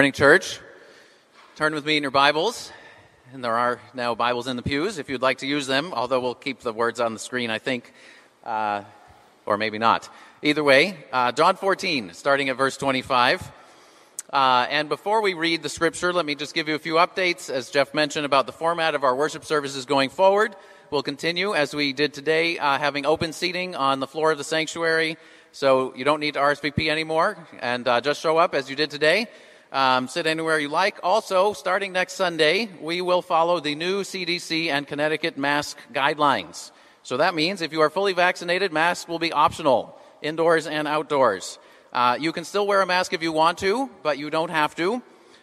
Morning, church. Turn with me in your Bibles. And there are now Bibles in the pews if you'd like to use them, although we'll keep the words on the screen, I think, uh, or maybe not. Either way, uh, John 14, starting at verse 25. Uh, and before we read the scripture, let me just give you a few updates. As Jeff mentioned about the format of our worship services going forward, we'll continue as we did today, uh, having open seating on the floor of the sanctuary. So you don't need to RSVP anymore, and uh, just show up as you did today. Um, sit anywhere you like. Also, starting next Sunday, we will follow the new CDC and Connecticut mask guidelines. So that means if you are fully vaccinated, masks will be optional, indoors and outdoors. Uh, you can still wear a mask if you want to, but you don't have to.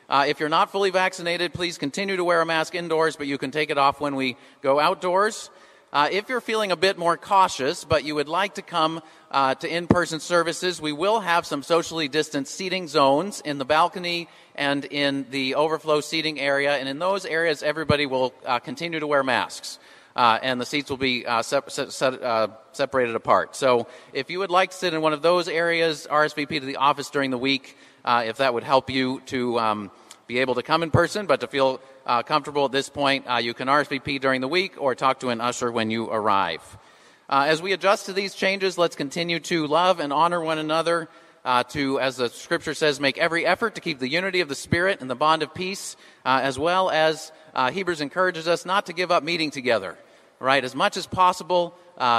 Uh, if you're not fully vaccinated, please continue to wear a mask indoors, but you can take it off when we go outdoors. Uh, if you're feeling a bit more cautious, but you would like to come uh, to in person services, we will have some socially distanced seating zones in the balcony and in the overflow seating area. And in those areas, everybody will uh, continue to wear masks. Uh, and the seats will be uh, sep- uh, separated apart. So, if you would like to sit in one of those areas, RSVP to the office during the week, if that would help you to um, be able to come in person, but to feel uh, comfortable at this point, uh, you can RSVP during the week or talk to an usher when you arrive. Uh, as we adjust to these changes, let's continue to love and honor one another. Uh, to, as the scripture says, make every effort to keep the unity of the Spirit and the bond of peace, uh, as well as uh, Hebrews encourages us not to give up meeting together. Right, as much as possible,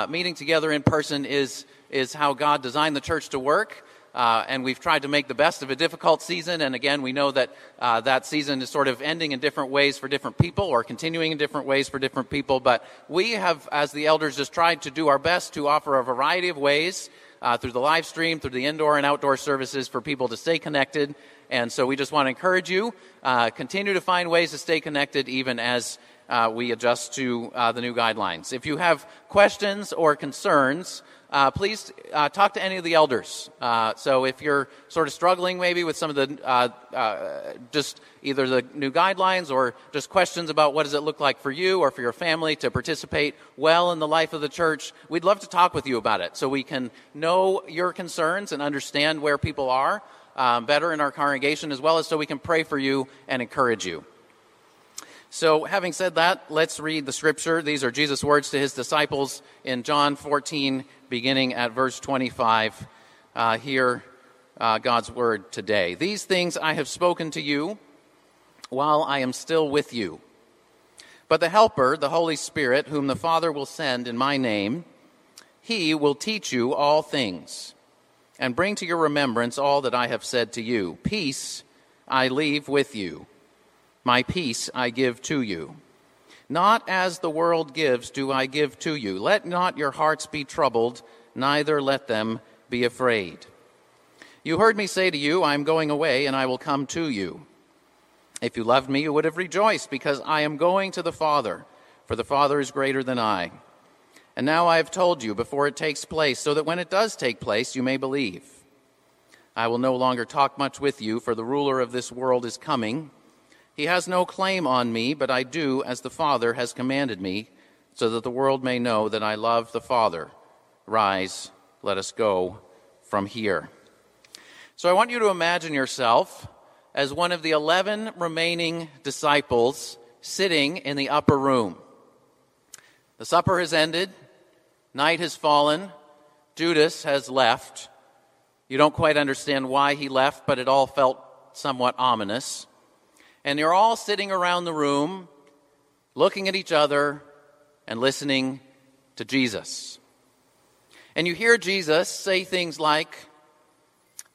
meeting together in person is is how God designed the church to work. Uh, and we've tried to make the best of a difficult season. And again, we know that uh, that season is sort of ending in different ways for different people or continuing in different ways for different people. But we have, as the elders, just tried to do our best to offer a variety of ways uh, through the live stream, through the indoor and outdoor services for people to stay connected. And so we just want to encourage you, uh, continue to find ways to stay connected even as uh, we adjust to uh, the new guidelines. If you have questions or concerns, uh, please uh, talk to any of the elders. Uh, so if you're sort of struggling maybe with some of the uh, uh, just either the new guidelines or just questions about what does it look like for you or for your family to participate well in the life of the church, we'd love to talk with you about it so we can know your concerns and understand where people are um, better in our congregation as well as so we can pray for you and encourage you. So, having said that, let's read the scripture. These are Jesus' words to his disciples in John 14, beginning at verse 25. Uh, hear uh, God's word today. These things I have spoken to you while I am still with you. But the Helper, the Holy Spirit, whom the Father will send in my name, he will teach you all things and bring to your remembrance all that I have said to you. Peace I leave with you. My peace I give to you. Not as the world gives do I give to you. Let not your hearts be troubled, neither let them be afraid. You heard me say to you, I am going away, and I will come to you. If you loved me, you would have rejoiced, because I am going to the Father, for the Father is greater than I. And now I have told you before it takes place, so that when it does take place, you may believe. I will no longer talk much with you, for the ruler of this world is coming. He has no claim on me, but I do as the Father has commanded me, so that the world may know that I love the Father. Rise, let us go from here. So I want you to imagine yourself as one of the 11 remaining disciples sitting in the upper room. The supper has ended, night has fallen, Judas has left. You don't quite understand why he left, but it all felt somewhat ominous and you're all sitting around the room looking at each other and listening to Jesus. And you hear Jesus say things like,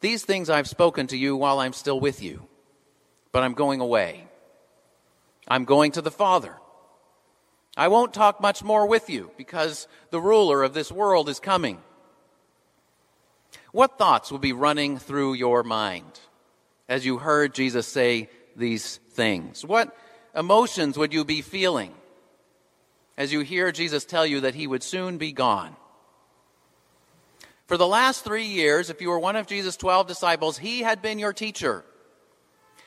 These things I've spoken to you while I'm still with you, but I'm going away. I'm going to the Father. I won't talk much more with you because the ruler of this world is coming. What thoughts will be running through your mind as you heard Jesus say these things? What emotions would you be feeling as you hear Jesus tell you that he would soon be gone? For the last three years, if you were one of Jesus' 12 disciples, he had been your teacher.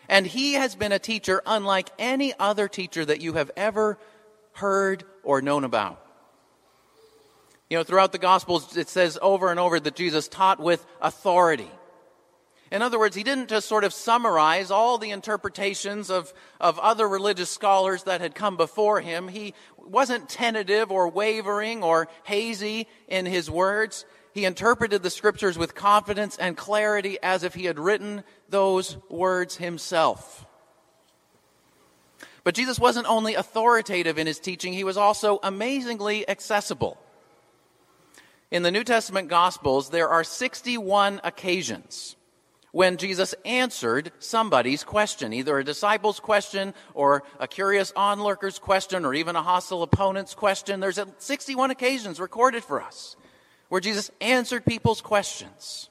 And he has been a teacher unlike any other teacher that you have ever heard or known about. You know, throughout the Gospels, it says over and over that Jesus taught with authority. In other words, he didn't just sort of summarize all the interpretations of, of other religious scholars that had come before him. He wasn't tentative or wavering or hazy in his words. He interpreted the scriptures with confidence and clarity as if he had written those words himself. But Jesus wasn't only authoritative in his teaching, he was also amazingly accessible. In the New Testament Gospels, there are 61 occasions when Jesus answered somebody's question, either a disciple's question or a curious onlooker's question or even a hostile opponent's question. There's 61 occasions recorded for us where Jesus answered people's questions.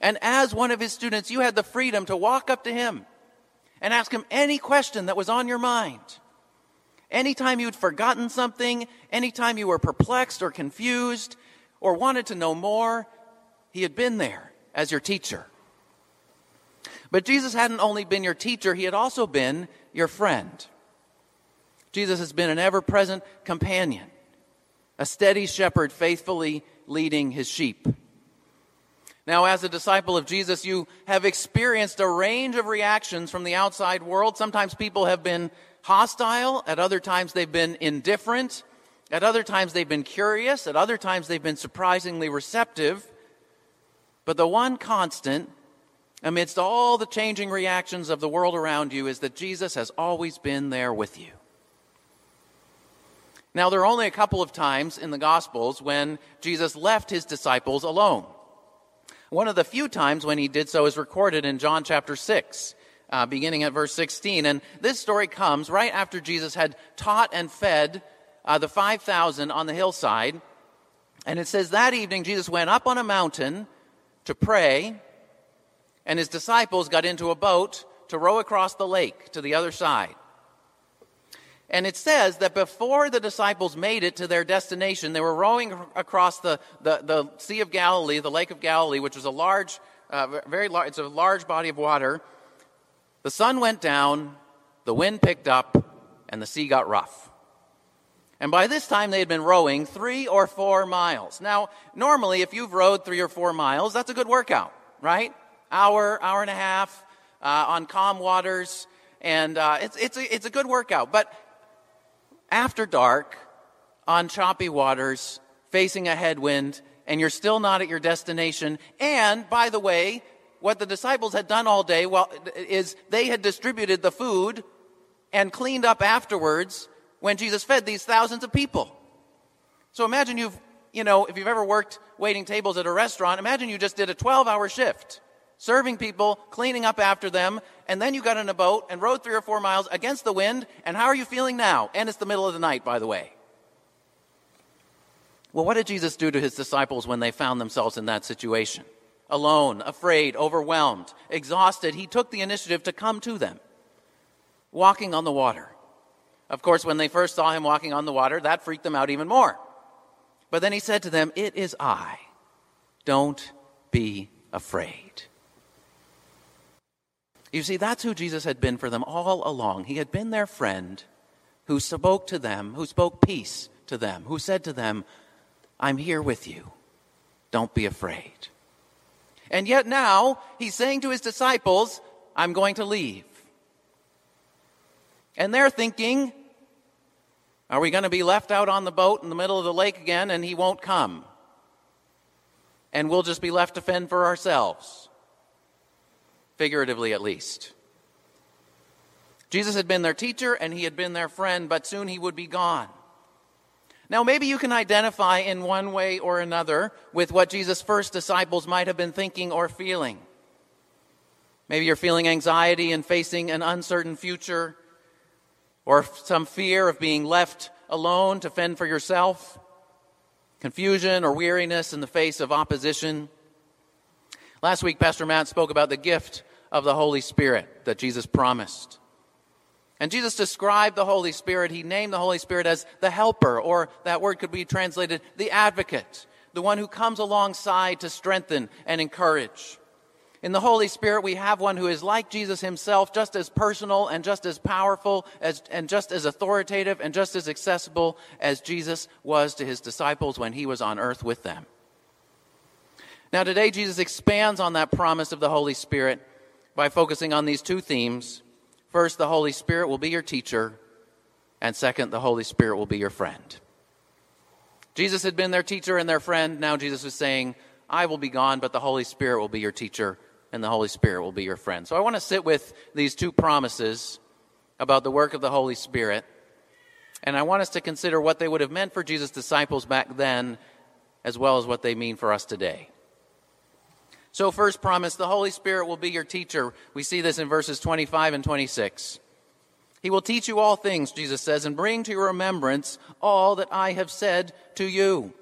And as one of his students, you had the freedom to walk up to him and ask him any question that was on your mind. Anytime you'd forgotten something, anytime you were perplexed or confused or wanted to know more, he had been there as your teacher. But Jesus hadn't only been your teacher, he had also been your friend. Jesus has been an ever present companion, a steady shepherd faithfully leading his sheep. Now, as a disciple of Jesus, you have experienced a range of reactions from the outside world. Sometimes people have been hostile, at other times they've been indifferent, at other times they've been curious, at other times they've been surprisingly receptive. But the one constant amidst all the changing reactions of the world around you is that Jesus has always been there with you. Now, there are only a couple of times in the Gospels when Jesus left his disciples alone. One of the few times when he did so is recorded in John chapter 6, uh, beginning at verse 16. And this story comes right after Jesus had taught and fed uh, the 5,000 on the hillside. And it says that evening Jesus went up on a mountain to pray, and his disciples got into a boat to row across the lake to the other side. And it says that before the disciples made it to their destination, they were rowing across the, the, the Sea of Galilee, the Lake of Galilee, which was a large, uh, very large, it's a large body of water. The sun went down, the wind picked up, and the sea got rough. And by this time, they had been rowing three or four miles. Now, normally, if you've rowed three or four miles, that's a good workout, right? Hour, hour and a half uh, on calm waters, and uh, it's, it's, a, it's a good workout. But after dark on choppy waters, facing a headwind, and you're still not at your destination. And, by the way, what the disciples had done all day well, is they had distributed the food and cleaned up afterwards when Jesus fed these thousands of people. So imagine you've, you know, if you've ever worked waiting tables at a restaurant, imagine you just did a 12 hour shift serving people, cleaning up after them, and then you got in a boat and rowed three or four miles against the wind, and how are you feeling now? And it's the middle of the night, by the way. Well, what did Jesus do to his disciples when they found themselves in that situation? Alone, afraid, overwhelmed, exhausted, he took the initiative to come to them, walking on the water. Of course, when they first saw him walking on the water, that freaked them out even more. But then he said to them, It is I. Don't be afraid. You see, that's who Jesus had been for them all along. He had been their friend who spoke to them, who spoke peace to them, who said to them, I'm here with you. Don't be afraid. And yet now he's saying to his disciples, I'm going to leave. And they're thinking, are we going to be left out on the boat in the middle of the lake again and he won't come? And we'll just be left to fend for ourselves figuratively at least. Jesus had been their teacher and he had been their friend, but soon he would be gone. Now, maybe you can identify in one way or another with what Jesus' first disciples might have been thinking or feeling. Maybe you're feeling anxiety and facing an uncertain future, or some fear of being left alone to fend for yourself, confusion or weariness in the face of opposition. Last week, Pastor Matt spoke about the gift of the Holy Spirit that Jesus promised. And Jesus described the Holy Spirit, he named the Holy Spirit as the helper, or that word could be translated the advocate, the one who comes alongside to strengthen and encourage. In the Holy Spirit, we have one who is like Jesus himself, just as personal and just as powerful as, and just as authoritative and just as accessible as Jesus was to his disciples when he was on earth with them. Now, today, Jesus expands on that promise of the Holy Spirit by focusing on these two themes. First, the Holy Spirit will be your teacher, and second, the Holy Spirit will be your friend. Jesus had been their teacher and their friend. Now, Jesus is saying, I will be gone, but the Holy Spirit will be your teacher, and the Holy Spirit will be your friend. So I want to sit with these two promises about the work of the Holy Spirit, and I want us to consider what they would have meant for Jesus' disciples back then, as well as what they mean for us today. So, first promise the Holy Spirit will be your teacher. We see this in verses 25 and 26. He will teach you all things, Jesus says, and bring to your remembrance all that I have said to you.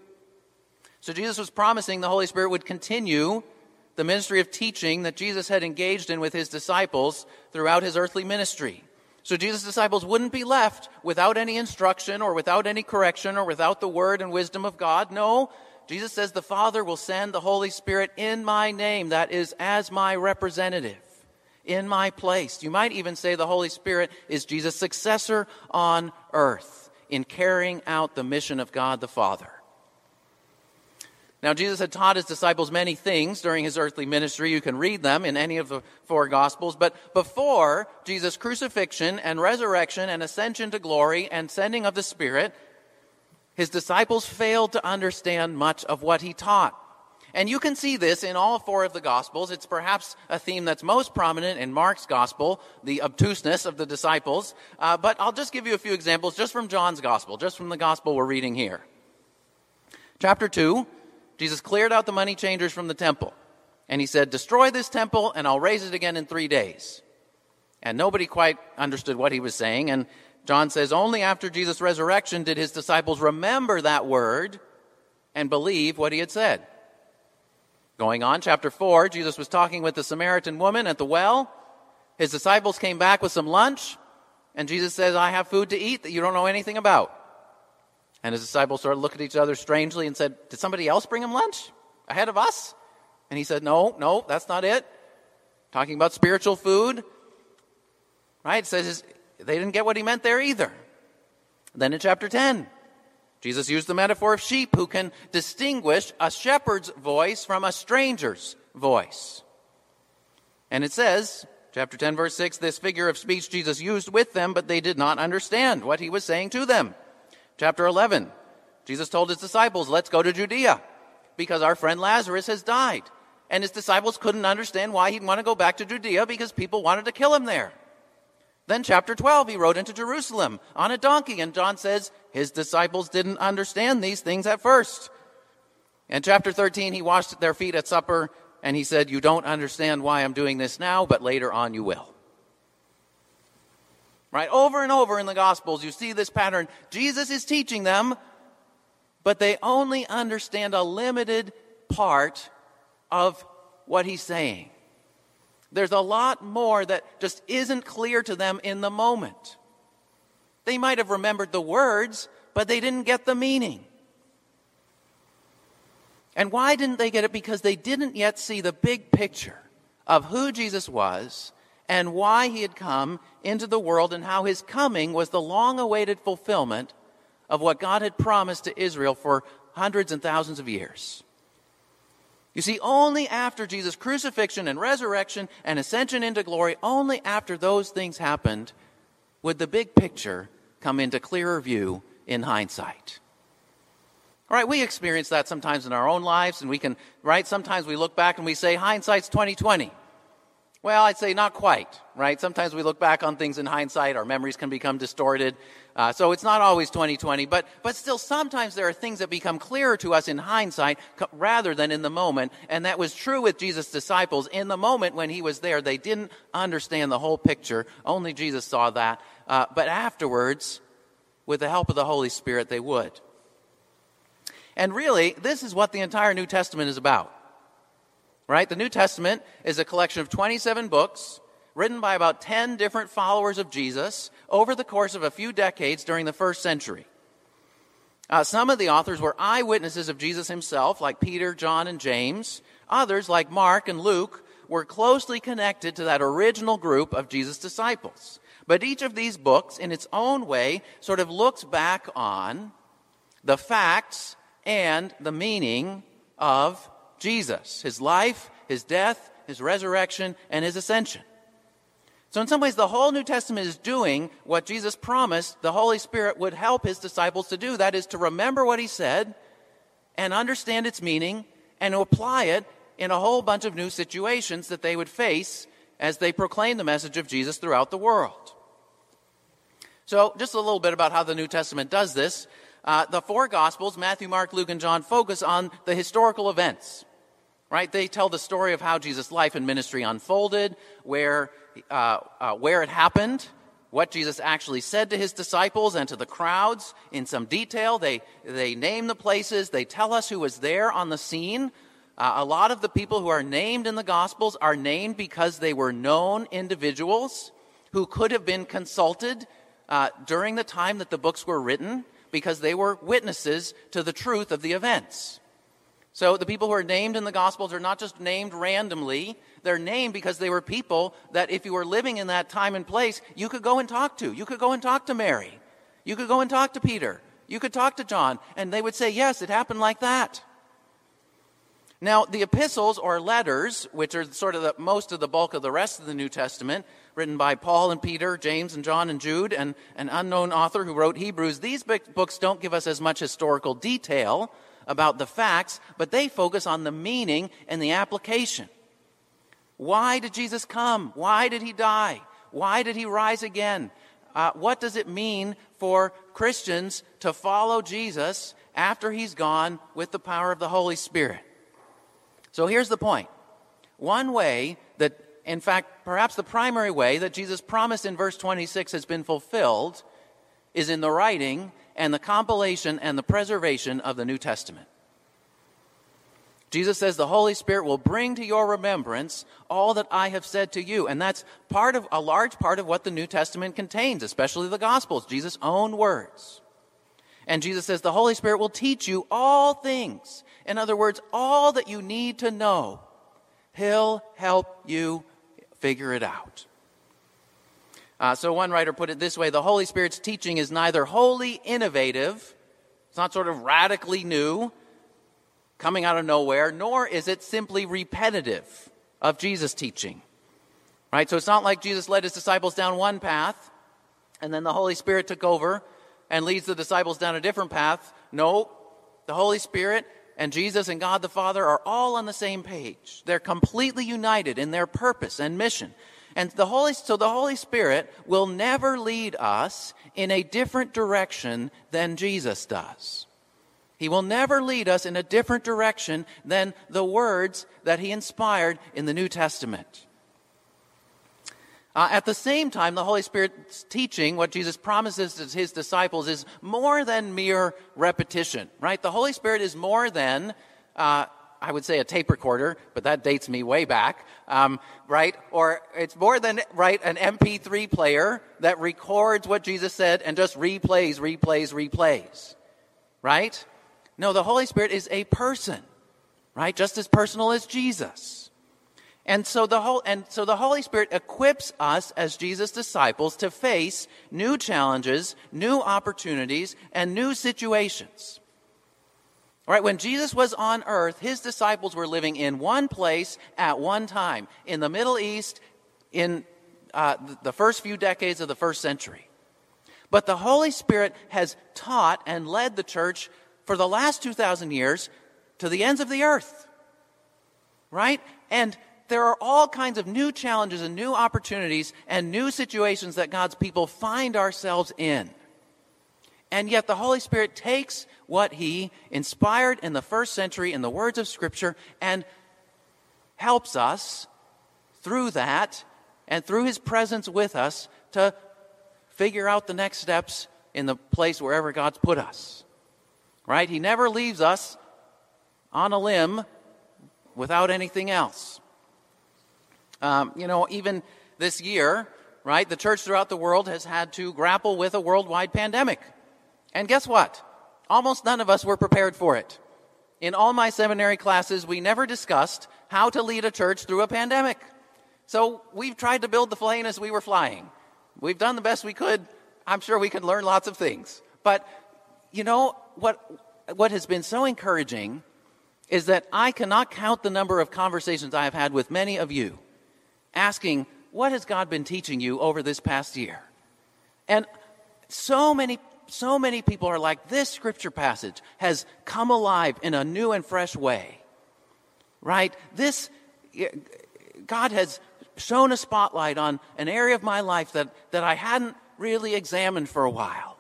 So, Jesus was promising the Holy Spirit would continue the ministry of teaching that Jesus had engaged in with his disciples throughout his earthly ministry. So, Jesus' disciples wouldn't be left without any instruction or without any correction or without the word and wisdom of God. No, Jesus says the Father will send the Holy Spirit in my name, that is, as my representative, in my place. You might even say the Holy Spirit is Jesus' successor on earth in carrying out the mission of God the Father. Now, Jesus had taught his disciples many things during his earthly ministry. You can read them in any of the four Gospels. But before Jesus' crucifixion and resurrection and ascension to glory and sending of the Spirit, his disciples failed to understand much of what he taught. And you can see this in all four of the Gospels. It's perhaps a theme that's most prominent in Mark's Gospel, the obtuseness of the disciples. Uh, but I'll just give you a few examples just from John's Gospel, just from the Gospel we're reading here. Chapter 2, Jesus cleared out the money changers from the temple. And he said, Destroy this temple, and I'll raise it again in three days. And nobody quite understood what he was saying. And John says only after Jesus' resurrection did his disciples remember that word and believe what he had said. Going on, chapter 4, Jesus was talking with the Samaritan woman at the well. His disciples came back with some lunch, and Jesus says, I have food to eat that you don't know anything about. And his disciples started looking at each other strangely and said, Did somebody else bring him lunch ahead of us? And he said, No, no, that's not it. Talking about spiritual food. Right? It says they didn't get what he meant there either. Then in chapter 10, Jesus used the metaphor of sheep who can distinguish a shepherd's voice from a stranger's voice. And it says, chapter 10, verse 6, this figure of speech Jesus used with them, but they did not understand what he was saying to them. Chapter 11, Jesus told his disciples, let's go to Judea because our friend Lazarus has died. And his disciples couldn't understand why he'd want to go back to Judea because people wanted to kill him there. Then, chapter 12, he rode into Jerusalem on a donkey, and John says his disciples didn't understand these things at first. In chapter 13, he washed their feet at supper, and he said, You don't understand why I'm doing this now, but later on you will. Right? Over and over in the Gospels, you see this pattern. Jesus is teaching them, but they only understand a limited part of what he's saying. There's a lot more that just isn't clear to them in the moment. They might have remembered the words, but they didn't get the meaning. And why didn't they get it? Because they didn't yet see the big picture of who Jesus was and why he had come into the world and how his coming was the long awaited fulfillment of what God had promised to Israel for hundreds and thousands of years. You see, only after Jesus' crucifixion and resurrection and ascension into glory, only after those things happened, would the big picture come into clearer view in hindsight. All right, we experience that sometimes in our own lives, and we can, right? Sometimes we look back and we say, hindsight's 2020. Well, I'd say not quite, right? Sometimes we look back on things in hindsight, our memories can become distorted. Uh, so it's not always 2020, but, but still sometimes there are things that become clearer to us in hindsight rather than in the moment. And that was true with Jesus' disciples. In the moment when he was there, they didn't understand the whole picture. Only Jesus saw that. Uh, but afterwards, with the help of the Holy Spirit, they would. And really, this is what the entire New Testament is about right? The New Testament is a collection of 27 books written by about 10 different followers of Jesus over the course of a few decades during the first century. Uh, some of the authors were eyewitnesses of Jesus himself, like Peter, John, and James. Others, like Mark and Luke, were closely connected to that original group of Jesus' disciples. But each of these books, in its own way, sort of looks back on the facts and the meaning of Jesus, his life, his death, his resurrection, and his ascension. So, in some ways, the whole New Testament is doing what Jesus promised the Holy Spirit would help his disciples to do that is, to remember what he said and understand its meaning and to apply it in a whole bunch of new situations that they would face as they proclaim the message of Jesus throughout the world. So, just a little bit about how the New Testament does this. Uh, the four Gospels, Matthew, Mark, Luke, and John, focus on the historical events. Right? They tell the story of how Jesus' life and ministry unfolded, where, uh, uh, where it happened, what Jesus actually said to his disciples and to the crowds in some detail. They, they name the places, they tell us who was there on the scene. Uh, a lot of the people who are named in the Gospels are named because they were known individuals who could have been consulted uh, during the time that the books were written because they were witnesses to the truth of the events. So the people who are named in the Gospels are not just named randomly, they're named because they were people that if you were living in that time and place, you could go and talk to. You could go and talk to Mary. You could go and talk to Peter. You could talk to John, and they would say, Yes, it happened like that. Now, the epistles or letters, which are sort of the, most of the bulk of the rest of the New Testament, written by Paul and Peter, James and John and Jude, and an unknown author who wrote Hebrews, these books don't give us as much historical detail about the facts, but they focus on the meaning and the application. Why did Jesus come? Why did he die? Why did he rise again? Uh, what does it mean for Christians to follow Jesus after he's gone with the power of the Holy Spirit? So here's the point. One way that, in fact, perhaps the primary way that Jesus promised in verse 26 has been fulfilled is in the writing and the compilation and the preservation of the New Testament. Jesus says the Holy Spirit will bring to your remembrance all that I have said to you. And that's part of a large part of what the New Testament contains, especially the Gospels, Jesus' own words. And Jesus says the Holy Spirit will teach you all things in other words, all that you need to know, He'll help you figure it out. Uh, so one writer put it this way the Holy Spirit's teaching is neither wholly innovative, it's not sort of radically new, coming out of nowhere, nor is it simply repetitive of Jesus' teaching. Right? So it's not like Jesus led his disciples down one path and then the Holy Spirit took over and leads the disciples down a different path. No, the Holy Spirit and Jesus and God the Father are all on the same page. They're completely united in their purpose and mission. And the Holy, so the Holy Spirit will never lead us in a different direction than Jesus does. He will never lead us in a different direction than the words that he inspired in the New Testament. Uh, at the same time, the Holy Spirit's teaching, what Jesus promises to his disciples, is more than mere repetition, right? The Holy Spirit is more than, uh, I would say, a tape recorder, but that dates me way back, um, right? Or it's more than, right, an MP3 player that records what Jesus said and just replays, replays, replays, right? No, the Holy Spirit is a person, right? Just as personal as Jesus. And so the whole, and so the Holy Spirit equips us as Jesus disciples to face new challenges, new opportunities, and new situations. All right, when Jesus was on earth, his disciples were living in one place at one time, in the Middle East, in uh, the first few decades of the first century. But the Holy Spirit has taught and led the church for the last 2,000 years to the ends of the earth. Right? And there are all kinds of new challenges and new opportunities and new situations that God's people find ourselves in. And yet the Holy Spirit takes what He inspired in the first century in the words of Scripture and helps us through that and through His presence with us to figure out the next steps in the place wherever God's put us. Right? He never leaves us on a limb without anything else. Um, you know, even this year, right, the church throughout the world has had to grapple with a worldwide pandemic. And guess what? Almost none of us were prepared for it. In all my seminary classes, we never discussed how to lead a church through a pandemic. So we've tried to build the plane as we were flying. We've done the best we could. I'm sure we could learn lots of things. But, you know, what, what has been so encouraging is that I cannot count the number of conversations I have had with many of you asking, What has God been teaching you over this past year? And so many, so many people are like, This scripture passage has come alive in a new and fresh way. Right? This, God has shone a spotlight on an area of my life that, that I hadn't really examined for a while.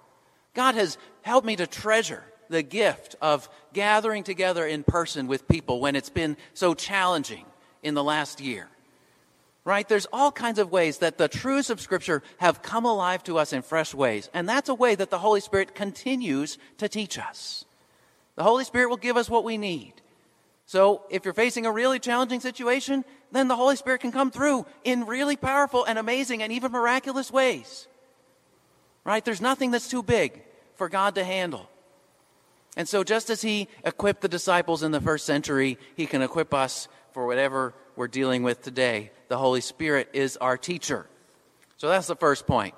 God has helped me to treasure the gift of gathering together in person with people when it's been so challenging in the last year. Right? There's all kinds of ways that the truths of Scripture have come alive to us in fresh ways. And that's a way that the Holy Spirit continues to teach us. The Holy Spirit will give us what we need. So if you're facing a really challenging situation, then the Holy Spirit can come through in really powerful and amazing and even miraculous ways. Right? There's nothing that's too big for God to handle. And so, just as He equipped the disciples in the first century, He can equip us for whatever we're dealing with today. The Holy Spirit is our teacher. So, that's the first point.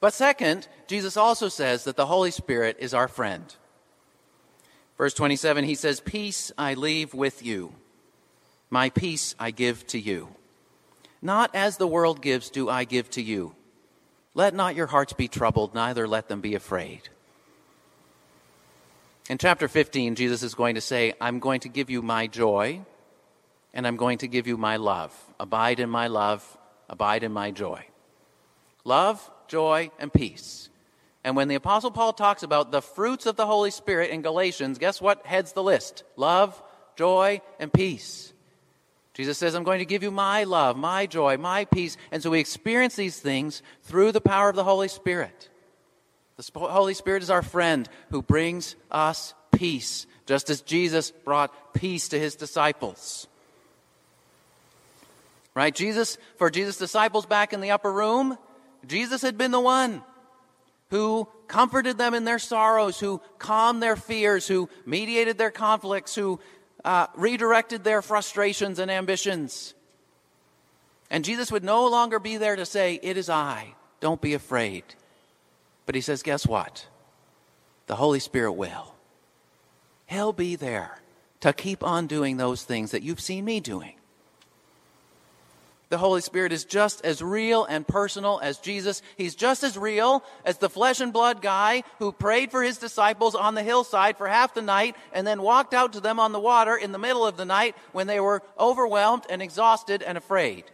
But second, Jesus also says that the Holy Spirit is our friend. Verse 27, he says, Peace I leave with you, my peace I give to you. Not as the world gives, do I give to you. Let not your hearts be troubled, neither let them be afraid. In chapter 15, Jesus is going to say, I'm going to give you my joy, and I'm going to give you my love. Abide in my love, abide in my joy. Love, joy, and peace. And when the Apostle Paul talks about the fruits of the Holy Spirit in Galatians, guess what heads the list? Love, joy, and peace. Jesus says, I'm going to give you my love, my joy, my peace. And so we experience these things through the power of the Holy Spirit. The Holy Spirit is our friend who brings us peace, just as Jesus brought peace to his disciples. Right? Jesus, for Jesus' disciples back in the upper room, Jesus had been the one who comforted them in their sorrows, who calmed their fears, who mediated their conflicts, who uh, redirected their frustrations and ambitions. And Jesus would no longer be there to say, It is I, don't be afraid. But he says, guess what? The Holy Spirit will. He'll be there to keep on doing those things that you've seen me doing. The Holy Spirit is just as real and personal as Jesus. He's just as real as the flesh and blood guy who prayed for his disciples on the hillside for half the night and then walked out to them on the water in the middle of the night when they were overwhelmed and exhausted and afraid.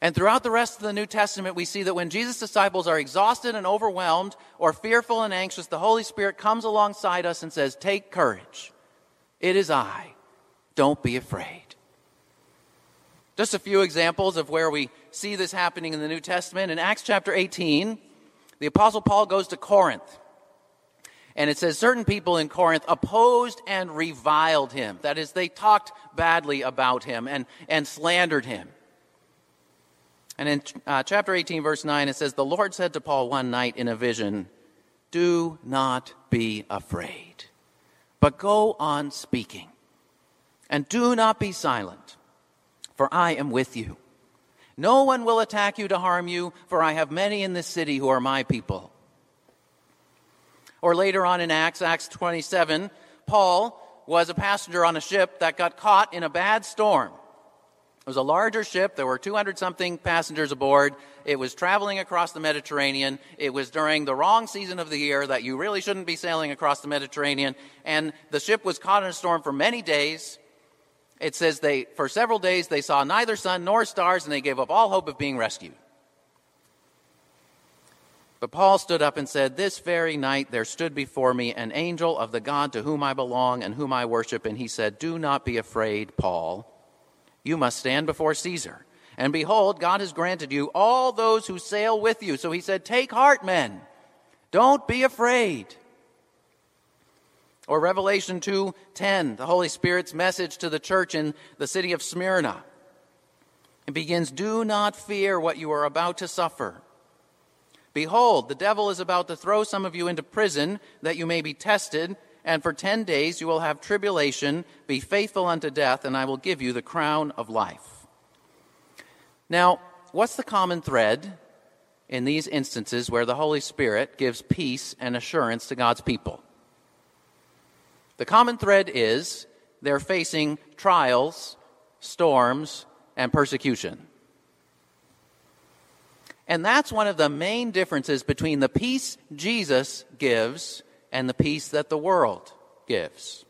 And throughout the rest of the New Testament, we see that when Jesus' disciples are exhausted and overwhelmed or fearful and anxious, the Holy Spirit comes alongside us and says, Take courage. It is I. Don't be afraid. Just a few examples of where we see this happening in the New Testament. In Acts chapter 18, the Apostle Paul goes to Corinth. And it says certain people in Corinth opposed and reviled him. That is, they talked badly about him and, and slandered him. And in uh, chapter 18, verse 9, it says, The Lord said to Paul one night in a vision, Do not be afraid, but go on speaking. And do not be silent, for I am with you. No one will attack you to harm you, for I have many in this city who are my people. Or later on in Acts, Acts 27, Paul was a passenger on a ship that got caught in a bad storm. It was a larger ship. There were 200 something passengers aboard. It was traveling across the Mediterranean. It was during the wrong season of the year that you really shouldn't be sailing across the Mediterranean. And the ship was caught in a storm for many days. It says they, for several days, they saw neither sun nor stars and they gave up all hope of being rescued. But Paul stood up and said, This very night there stood before me an angel of the God to whom I belong and whom I worship. And he said, Do not be afraid, Paul. You must stand before Caesar. And behold, God has granted you all those who sail with you. So he said, Take heart, men. Don't be afraid. Or Revelation 2:10, the Holy Spirit's message to the church in the city of Smyrna. It begins, "Do not fear what you are about to suffer. Behold, the devil is about to throw some of you into prison that you may be tested, and for ten days you will have tribulation. Be faithful unto death, and I will give you the crown of life. Now, what's the common thread in these instances where the Holy Spirit gives peace and assurance to God's people? The common thread is they're facing trials, storms, and persecution. And that's one of the main differences between the peace Jesus gives and the peace that the world gives.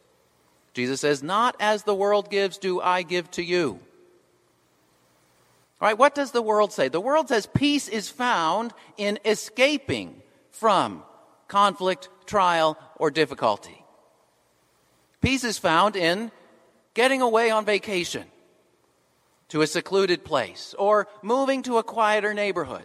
Jesus says, Not as the world gives, do I give to you. All right, what does the world say? The world says peace is found in escaping from conflict, trial, or difficulty. Peace is found in getting away on vacation to a secluded place, or moving to a quieter neighborhood,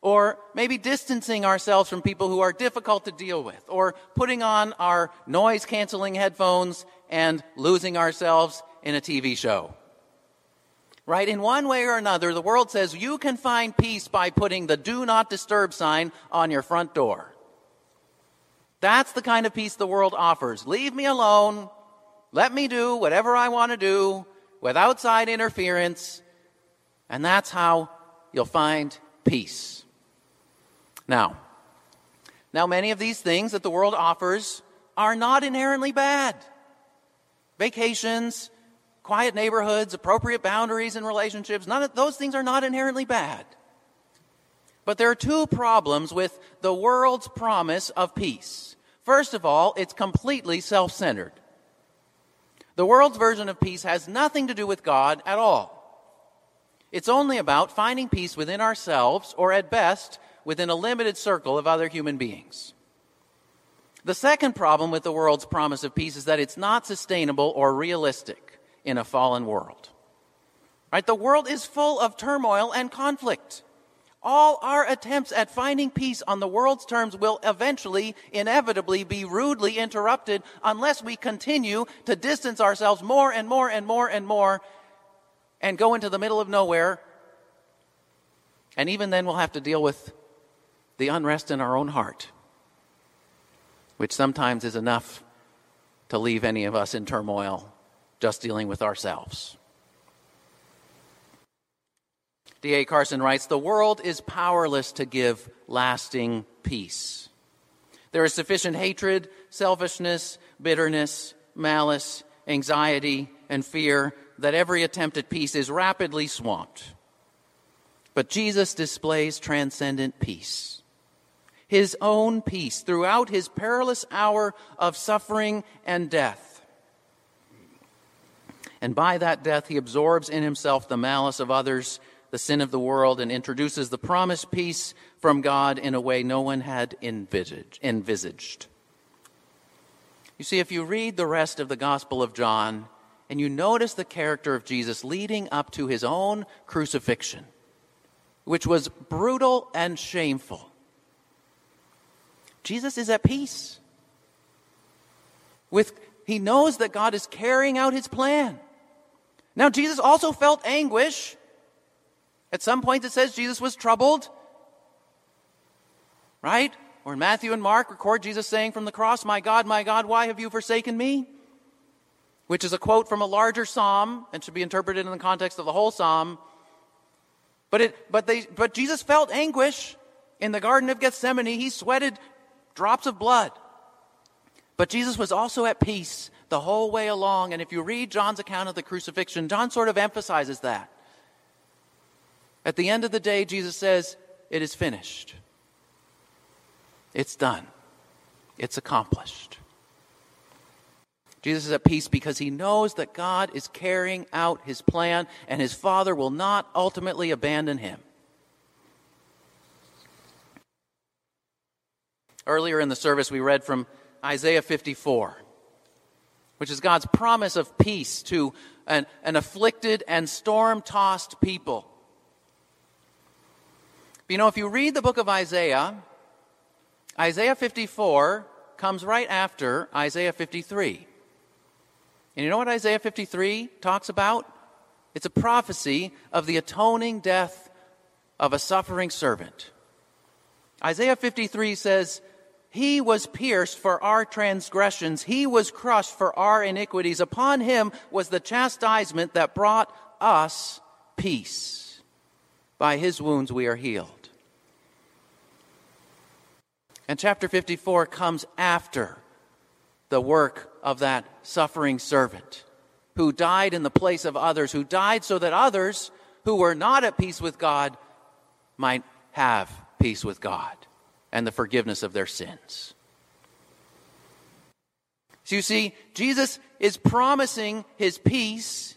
or maybe distancing ourselves from people who are difficult to deal with, or putting on our noise canceling headphones and losing ourselves in a TV show. Right? In one way or another, the world says you can find peace by putting the do not disturb sign on your front door. That's the kind of peace the world offers. Leave me alone. Let me do whatever I want to do with outside interference. And that's how you'll find peace. Now, now many of these things that the world offers are not inherently bad. Vacations, quiet neighborhoods, appropriate boundaries in relationships, none of those things are not inherently bad. But there are two problems with the world's promise of peace. First of all, it's completely self centered. The world's version of peace has nothing to do with God at all. It's only about finding peace within ourselves, or at best, within a limited circle of other human beings. The second problem with the world's promise of peace is that it's not sustainable or realistic in a fallen world. Right? The world is full of turmoil and conflict. All our attempts at finding peace on the world's terms will eventually, inevitably, be rudely interrupted unless we continue to distance ourselves more and more and more and more and go into the middle of nowhere. And even then, we'll have to deal with the unrest in our own heart, which sometimes is enough to leave any of us in turmoil just dealing with ourselves. D.A. Carson writes The world is powerless to give lasting peace. There is sufficient hatred, selfishness, bitterness, malice, anxiety, and fear that every attempt at peace is rapidly swamped. But Jesus displays transcendent peace. His own peace throughout his perilous hour of suffering and death. And by that death, he absorbs in himself the malice of others the sin of the world and introduces the promised peace from God in a way no one had envisaged. You see, if you read the rest of the Gospel of John and you notice the character of Jesus leading up to his own crucifixion, which was brutal and shameful, Jesus is at peace. With, he knows that God is carrying out his plan. Now, Jesus also felt anguish at some point, it says Jesus was troubled. Right? Or in Matthew and Mark record Jesus saying from the cross, My God, my God, why have you forsaken me? Which is a quote from a larger psalm and should be interpreted in the context of the whole psalm. But, it, but, they, but Jesus felt anguish in the Garden of Gethsemane. He sweated drops of blood. But Jesus was also at peace the whole way along. And if you read John's account of the crucifixion, John sort of emphasizes that. At the end of the day, Jesus says, It is finished. It's done. It's accomplished. Jesus is at peace because he knows that God is carrying out his plan and his Father will not ultimately abandon him. Earlier in the service, we read from Isaiah 54, which is God's promise of peace to an, an afflicted and storm tossed people. You know, if you read the book of Isaiah, Isaiah 54 comes right after Isaiah 53. And you know what Isaiah 53 talks about? It's a prophecy of the atoning death of a suffering servant. Isaiah 53 says, He was pierced for our transgressions, He was crushed for our iniquities. Upon Him was the chastisement that brought us peace. By His wounds we are healed. And chapter 54 comes after the work of that suffering servant who died in the place of others, who died so that others who were not at peace with God might have peace with God and the forgiveness of their sins. So you see, Jesus is promising his peace,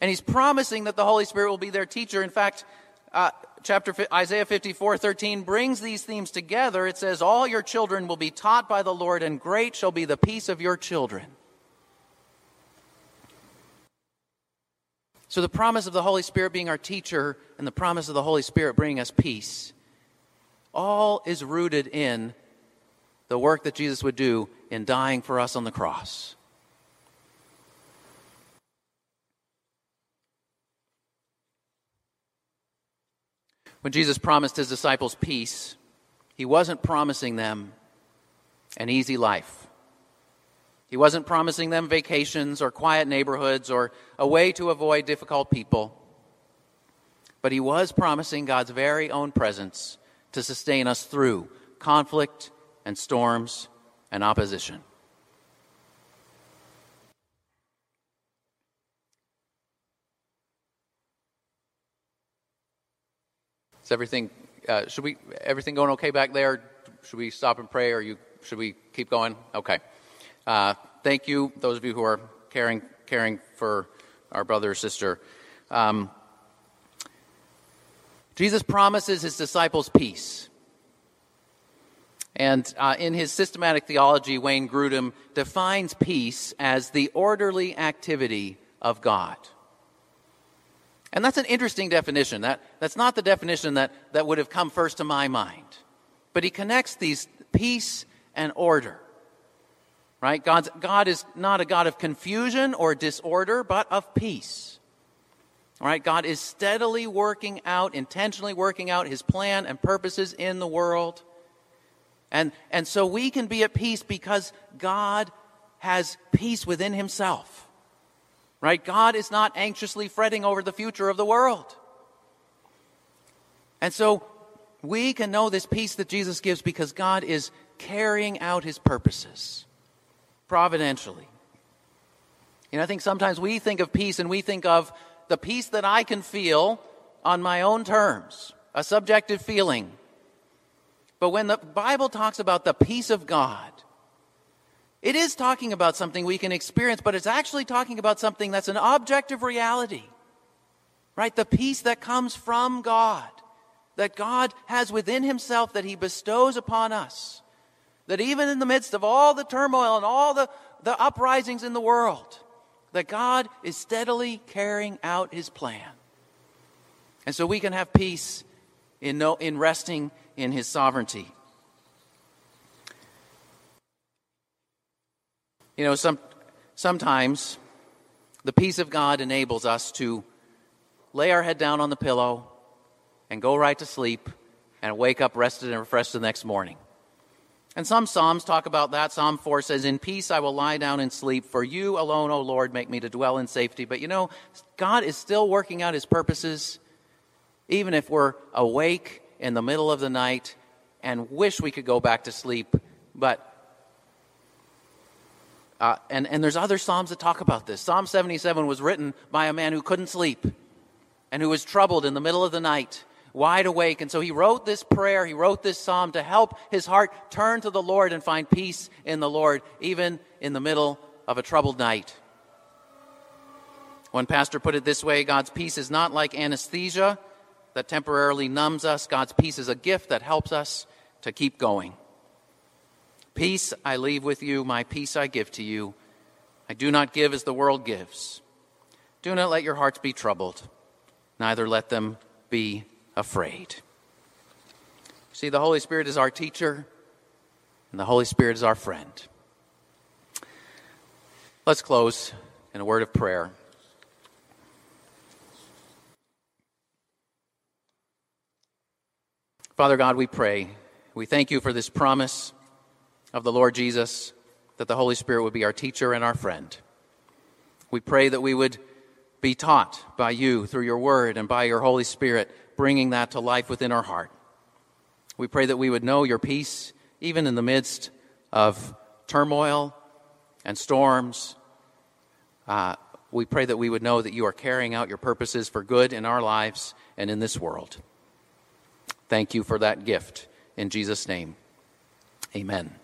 and he's promising that the Holy Spirit will be their teacher. In fact, uh, chapter Isaiah 54 13 brings these themes together. It says, All your children will be taught by the Lord, and great shall be the peace of your children. So, the promise of the Holy Spirit being our teacher and the promise of the Holy Spirit bringing us peace all is rooted in the work that Jesus would do in dying for us on the cross. When Jesus promised his disciples peace, he wasn't promising them an easy life. He wasn't promising them vacations or quiet neighborhoods or a way to avoid difficult people. But he was promising God's very own presence to sustain us through conflict and storms and opposition. Is everything uh, should we everything going okay back there? Should we stop and pray, or you should we keep going? Okay. Uh, thank you, those of you who are caring caring for our brother or sister. Um, Jesus promises his disciples peace. And uh, in his systematic theology, Wayne Grudem defines peace as the orderly activity of God. And that's an interesting definition. That, that's not the definition that, that would have come first to my mind. But he connects these peace and order. Right? God's, God is not a God of confusion or disorder, but of peace. All right, God is steadily working out, intentionally working out his plan and purposes in the world. And, and so we can be at peace because God has peace within himself. Right? God is not anxiously fretting over the future of the world. And so we can know this peace that Jesus gives because God is carrying out his purposes providentially. You know, I think sometimes we think of peace and we think of the peace that I can feel on my own terms, a subjective feeling. But when the Bible talks about the peace of God, it is talking about something we can experience, but it's actually talking about something that's an objective reality. Right? The peace that comes from God, that God has within Himself, that He bestows upon us. That even in the midst of all the turmoil and all the, the uprisings in the world, that God is steadily carrying out his plan. And so we can have peace in, no, in resting in his sovereignty. You know, some, sometimes the peace of God enables us to lay our head down on the pillow and go right to sleep and wake up rested and refreshed the next morning. And some Psalms talk about that. Psalm 4 says, In peace I will lie down and sleep, for you alone, O Lord, make me to dwell in safety. But you know, God is still working out his purposes, even if we're awake in the middle of the night and wish we could go back to sleep. But, uh, and, and there's other Psalms that talk about this. Psalm 77 was written by a man who couldn't sleep and who was troubled in the middle of the night wide awake. And so he wrote this prayer, he wrote this psalm to help his heart turn to the Lord and find peace in the Lord, even in the middle of a troubled night. One pastor put it this way God's peace is not like anesthesia that temporarily numbs us, God's peace is a gift that helps us to keep going. Peace I leave with you, my peace I give to you. I do not give as the world gives. Do not let your hearts be troubled, neither let them be afraid. See, the Holy Spirit is our teacher, and the Holy Spirit is our friend. Let's close in a word of prayer. Father God, we pray. We thank you for this promise of the Lord Jesus that the Holy Spirit would be our teacher and our friend. We pray that we would be taught by you through your word and by your Holy Spirit bringing that to life within our heart. We pray that we would know your peace even in the midst of turmoil and storms. Uh, we pray that we would know that you are carrying out your purposes for good in our lives and in this world. Thank you for that gift. In Jesus' name, amen.